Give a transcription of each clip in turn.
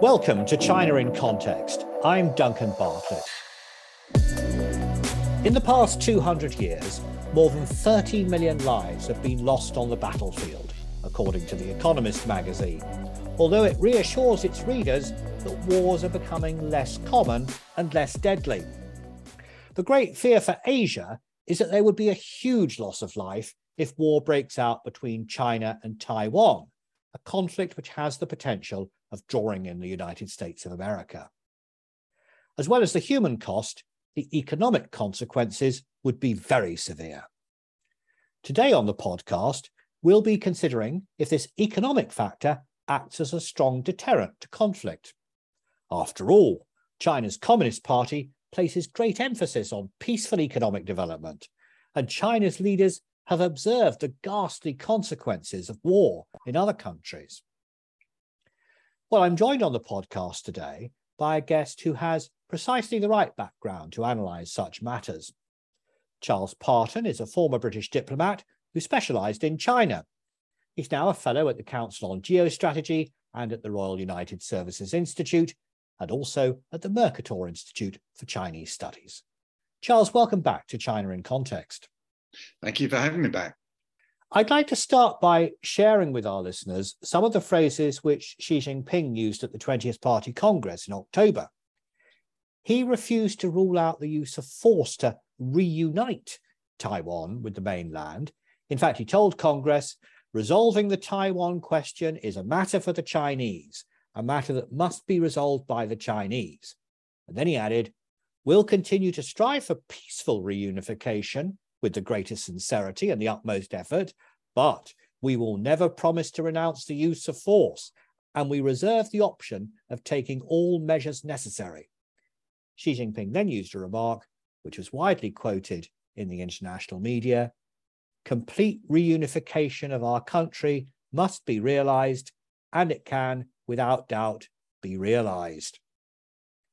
Welcome to China in Context. I'm Duncan Bartlett. In the past 200 years, more than 30 million lives have been lost on the battlefield, according to The Economist magazine, although it reassures its readers that wars are becoming less common and less deadly. The great fear for Asia is that there would be a huge loss of life if war breaks out between China and Taiwan, a conflict which has the potential of drawing in the United States of America. As well as the human cost, the economic consequences would be very severe. Today on the podcast, we'll be considering if this economic factor acts as a strong deterrent to conflict. After all, China's Communist Party places great emphasis on peaceful economic development, and China's leaders have observed the ghastly consequences of war in other countries. Well, I'm joined on the podcast today by a guest who has precisely the right background to analyse such matters. Charles Parton is a former British diplomat who specialised in China. He's now a fellow at the Council on Geostrategy and at the Royal United Services Institute, and also at the Mercator Institute for Chinese Studies. Charles, welcome back to China in Context. Thank you for having me back. I'd like to start by sharing with our listeners some of the phrases which Xi Jinping used at the 20th Party Congress in October. He refused to rule out the use of force to reunite Taiwan with the mainland. In fact, he told Congress resolving the Taiwan question is a matter for the Chinese, a matter that must be resolved by the Chinese. And then he added, We'll continue to strive for peaceful reunification with the greatest sincerity and the utmost effort, but we will never promise to renounce the use of force, and we reserve the option of taking all measures necessary. Xi Jinping then used a remark which was widely quoted in the international media complete reunification of our country must be realized, and it can, without doubt, be realized.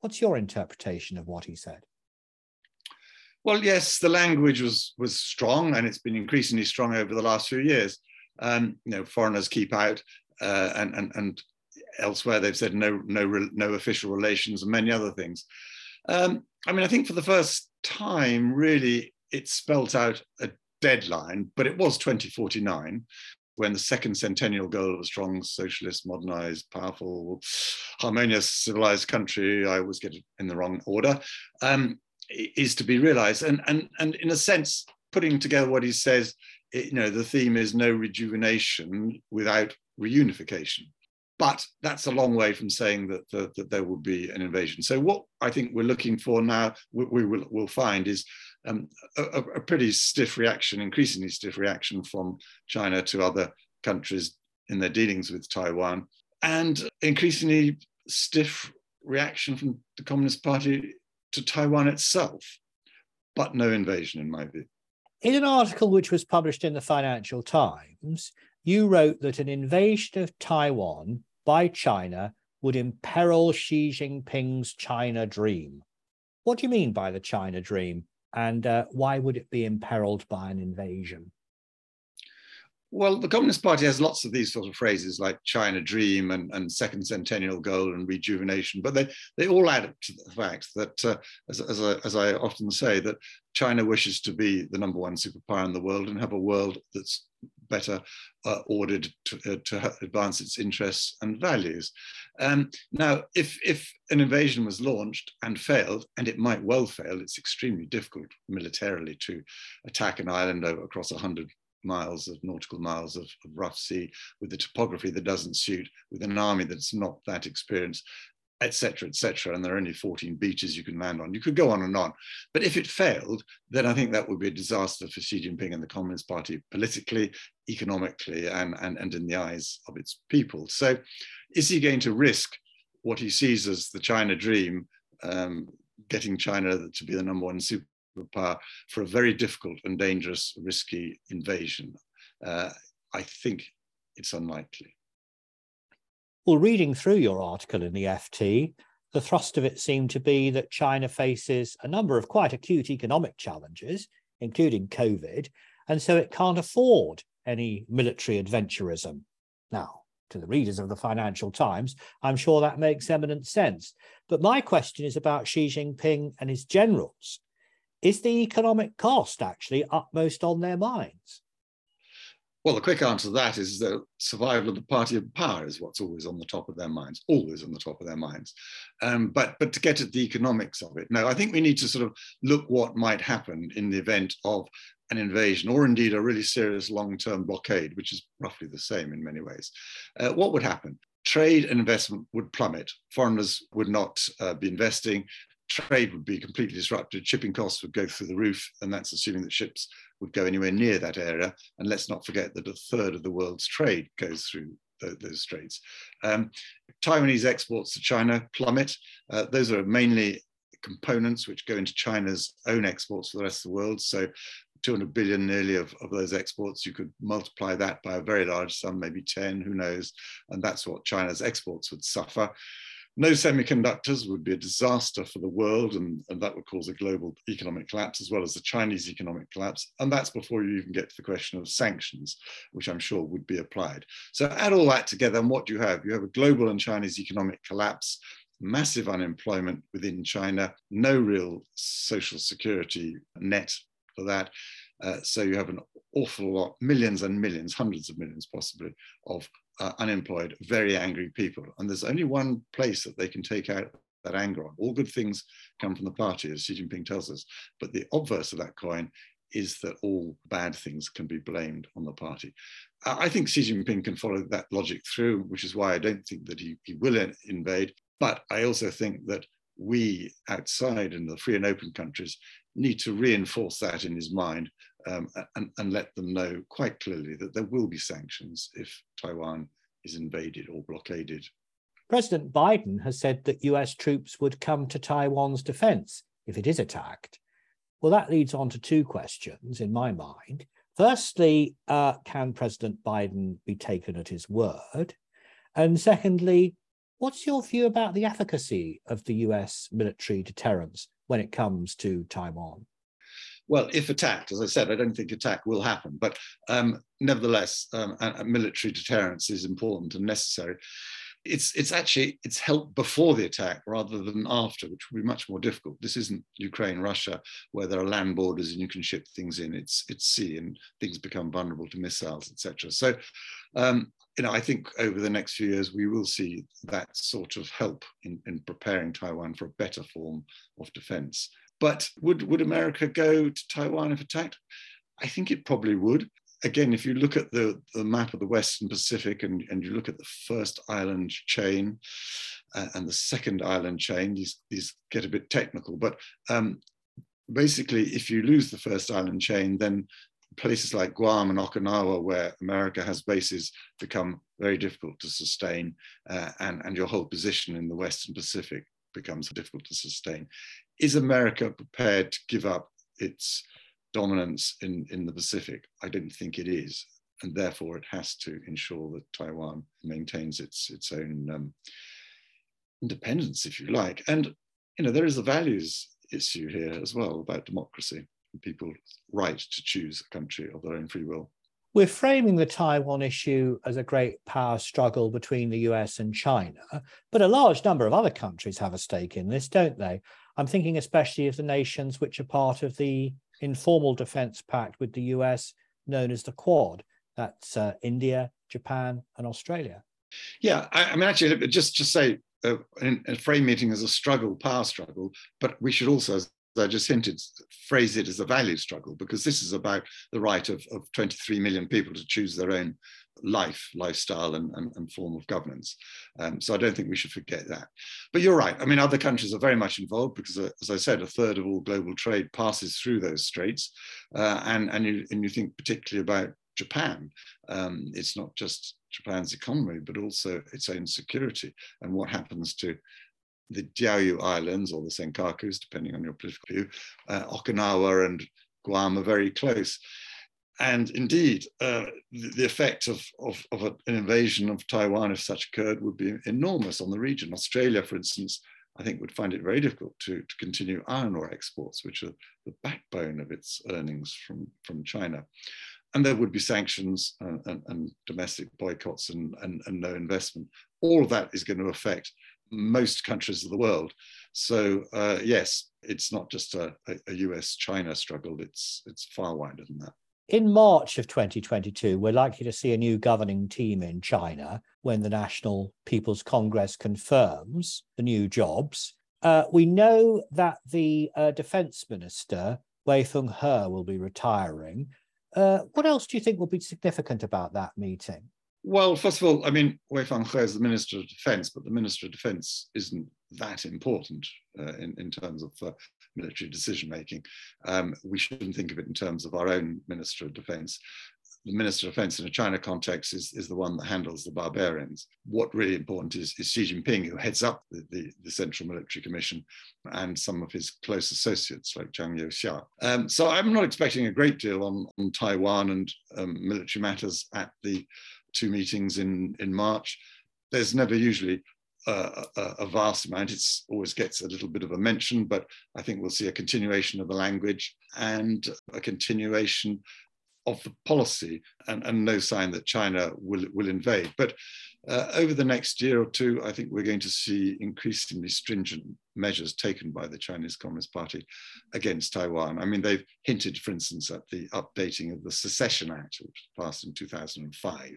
What's your interpretation of what he said? Well, yes, the language was was strong, and it's been increasingly strong over the last few years. Um, you know, foreigners keep out, uh, and and and elsewhere they've said no no no official relations and many other things. Um, I mean, I think for the first time, really, it spelt out a deadline, but it was 2049 when the second centennial goal of a strong, socialist, modernized, powerful, harmonious, civilized country, I always get it in the wrong order, um, is to be realized. And, and, and in a sense, putting together what he says, it, you know, the theme is no rejuvenation without reunification. But that's a long way from saying that, that, that there will be an invasion. So what I think we're looking for now, we, we will will find is um, a, a pretty stiff reaction, increasingly stiff reaction from China to other countries in their dealings with Taiwan, and increasingly stiff reaction from the Communist Party to Taiwan itself, but no invasion, in my view. In an article which was published in the Financial Times, you wrote that an invasion of Taiwan by China would imperil Xi Jinping's China dream. What do you mean by the China dream? And uh, why would it be imperiled by an invasion? Well, the Communist Party has lots of these sort of phrases like China Dream and, and Second Centennial Goal and rejuvenation, but they, they all add up to the fact that, uh, as, as, I, as I often say, that China wishes to be the number one superpower in the world and have a world that's better uh, ordered to, uh, to, advance its interests and values. Um, now, if, if an invasion was launched and failed, and it might well fail, it's extremely difficult militarily to attack an island over across 100 miles of nautical miles of, of, rough sea with the topography that doesn't suit with an army that's not that experienced etc etc and there are only 14 beaches you can land on. You could go on and on. But if it failed then i think that would be a disaster for xi jinping and the communist party politically economically and, and, and in the eyes of its people. So is he going to risk what he sees as the china dream um, getting china to be the number one super power for a very difficult and dangerous, risky invasion. Uh, I think it's unlikely. Well, reading through your article in the FT, the thrust of it seemed to be that China faces a number of quite acute economic challenges, including COVID, and so it can't afford any military adventurism. Now, to the readers of the Financial Times, I'm sure that makes eminent sense. But my question is about Xi Jinping and his generals. Is the economic cost actually upmost on their minds? Well, the quick answer to that is the survival of the party of power is what's always on the top of their minds, always on the top of their minds. Um, but, but to get at the economics of it, no, I think we need to sort of look what might happen in the event of an invasion or indeed a really serious long-term blockade, which is roughly the same in many ways. Uh, what would happen? Trade and investment would plummet. Foreigners would not uh, be investing trade would be completely disrupted, shipping costs would go through the roof, and that's assuming that ships would go anywhere near that area. And let's not forget that a third of the world's trade goes through those straits. Um, Taiwanese exports to China plummet. Uh, those are mainly components which go into China's own exports for the rest of the world. So 200 billion nearly of, of those exports, you could multiply that by a very large sum, maybe 10, who knows? And that's what China's exports would suffer no semiconductors would be a disaster for the world, and, and that would cause a global economic collapse as well as the Chinese economic collapse. And that's before you even get to the question of sanctions, which I'm sure would be applied. So add all that together, and what do you have? You have a global and Chinese economic collapse, massive unemployment within China, no real social security net for that. Uh, so you have an awful lot, millions and millions, hundreds of millions possibly, of uh, unemployed, very angry people. And there's only one place that they can take out that anger on. All good things come from the party, as Xi Jinping tells us. But the obverse of that coin is that all bad things can be blamed on the party. I think Xi Jinping can follow that logic through, which is why I don't think that he, he will invade. But I also think that we outside in the free and open countries need to reinforce that in his mind um, and, and let them know quite clearly that there will be sanctions if Taiwan is invaded or blockaded. President Biden has said that US troops would come to Taiwan's defense if it is attacked. Well, that leads on to two questions in my mind. Firstly, uh, can President Biden be taken at his word? And secondly, what's your view about the efficacy of the US military deterrence when it comes to Taiwan? Well, if attacked, as I said, I don't think attack will happen, but um, nevertheless, um, a, a military deterrence is important and necessary. It's it's actually it's help before the attack rather than after, which would be much more difficult. This isn't Ukraine, Russia, where there are land borders and you can ship things in. It's it's sea and things become vulnerable to missiles, etc. So, um, you know, I think over the next few years we will see that sort of help in, in preparing Taiwan for a better form of defence. But would, would America go to Taiwan if attacked? I think it probably would. Again, if you look at the, the map of the Western Pacific and, and you look at the first island chain uh, and the second island chain, these, these get a bit technical, but um, basically, if you lose the first island chain, then places like Guam and Okinawa, where America has bases, become very difficult to sustain, uh, and, and your whole position in the Western Pacific becomes difficult to sustain. Is America prepared to give up its dominance in, in the Pacific? I don't think it is. And therefore, it has to ensure that Taiwan maintains its, its own um, independence, if you like. And you know, there is a values issue here as well about democracy and people's right to choose a country of their own free will. We're framing the Taiwan issue as a great power struggle between the US and China, but a large number of other countries have a stake in this, don't they? I'm thinking especially of the nations which are part of the informal defense pact with the US known as the Quad. That's uh, India, Japan, and Australia. Yeah, I, mean, actually, just just say uh, in frame meeting as a struggle, power struggle, but we should also, as I just hinted, phrase it as a value struggle because this is about the right of, of 23 million people to choose their own life, lifestyle, and, and, and form of governance. Um, so I don't think we should forget that. But you're right. I mean, other countries are very much involved because, uh, as I said, a third of all global trade passes through those straits. Uh, and, and, you, and you think particularly about Japan. Um, it's not just Japan's economy, but also its own security and what happens to the Diaoyu Islands or the Senkakus, depending on your political view, uh, Okinawa and Guam are very close. And indeed, uh, the, effect of, of, of, an invasion of Taiwan, if such occurred, would be enormous on the region. Australia, for instance, I think would find it very difficult to, to continue iron ore exports, which are the backbone of its earnings from, from China. and there would be sanctions and, and, and domestic boycotts and, and, and, no investment. All of that is going to affect most countries of the world. So uh, yes, it's not just a, a US-China struggle, it's, it's far wider than that. In March of 2022, we're likely to see a new governing team in China when the National People's Congress confirms the new jobs. Uh, we know that the uh, defense minister, Wei Fenghe, will be retiring. Uh, what else do you think will be significant about that meeting? Well, first of all, I mean, Wei Fenghe is the Minister of Defense, but the Minister of Defense isn't that important uh, in, in terms of uh, military decision making. Um, we shouldn't think of it in terms of our own Minister of Defense. The Minister of Defense in a China context is, is the one that handles the barbarians. What really important is, is Xi Jinping, who heads up the, the, the, Central Military Commission, and some of his close associates like Zhang Youxia. Um, so I'm not expecting a great deal on, on Taiwan and um, military matters at the two meetings in, in March. There's never usually a, a, vast amount. It always gets a little bit of a mention, but I think we'll see a continuation of the language and a continuation of the policy and, and no sign that China will, will invade. But uh, over the next year or two, I think we're going to see increasingly stringent measures taken by the Chinese Communist Party against Taiwan. I mean, they've hinted, for instance, at the updating of the Secession Act, which passed in 2005.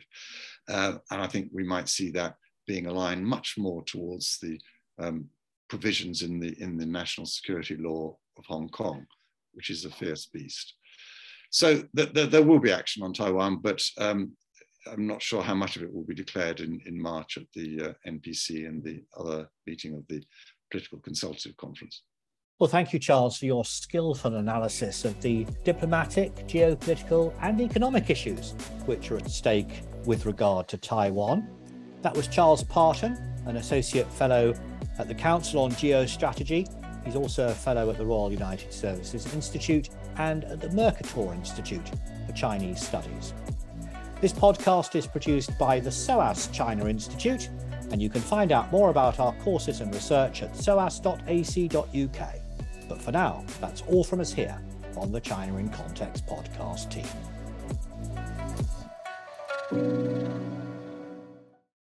Uh, and I think we might see that being aligned much more towards the um, provisions in the, in the national security law of Hong Kong, which is a fierce beast. So th th there will be action on Taiwan, but um, I'm not sure how much of it will be declared in, in March at the uh, NPC and the other meeting of the Political Consultative Conference. Well, thank you, Charles, for your skillful analysis of the diplomatic, geopolitical, and economic issues which are at stake with regard to Taiwan. That was Charles Parton, an Associate Fellow at the Council on Geostrategy. He's also a Fellow at the Royal United Services Institute and at the Mercator Institute for Chinese Studies. This podcast is produced by the SOAS China Institute, and you can find out more about our courses and research at soas.ac.uk. But for now, that's all from us here on the China in Context podcast team.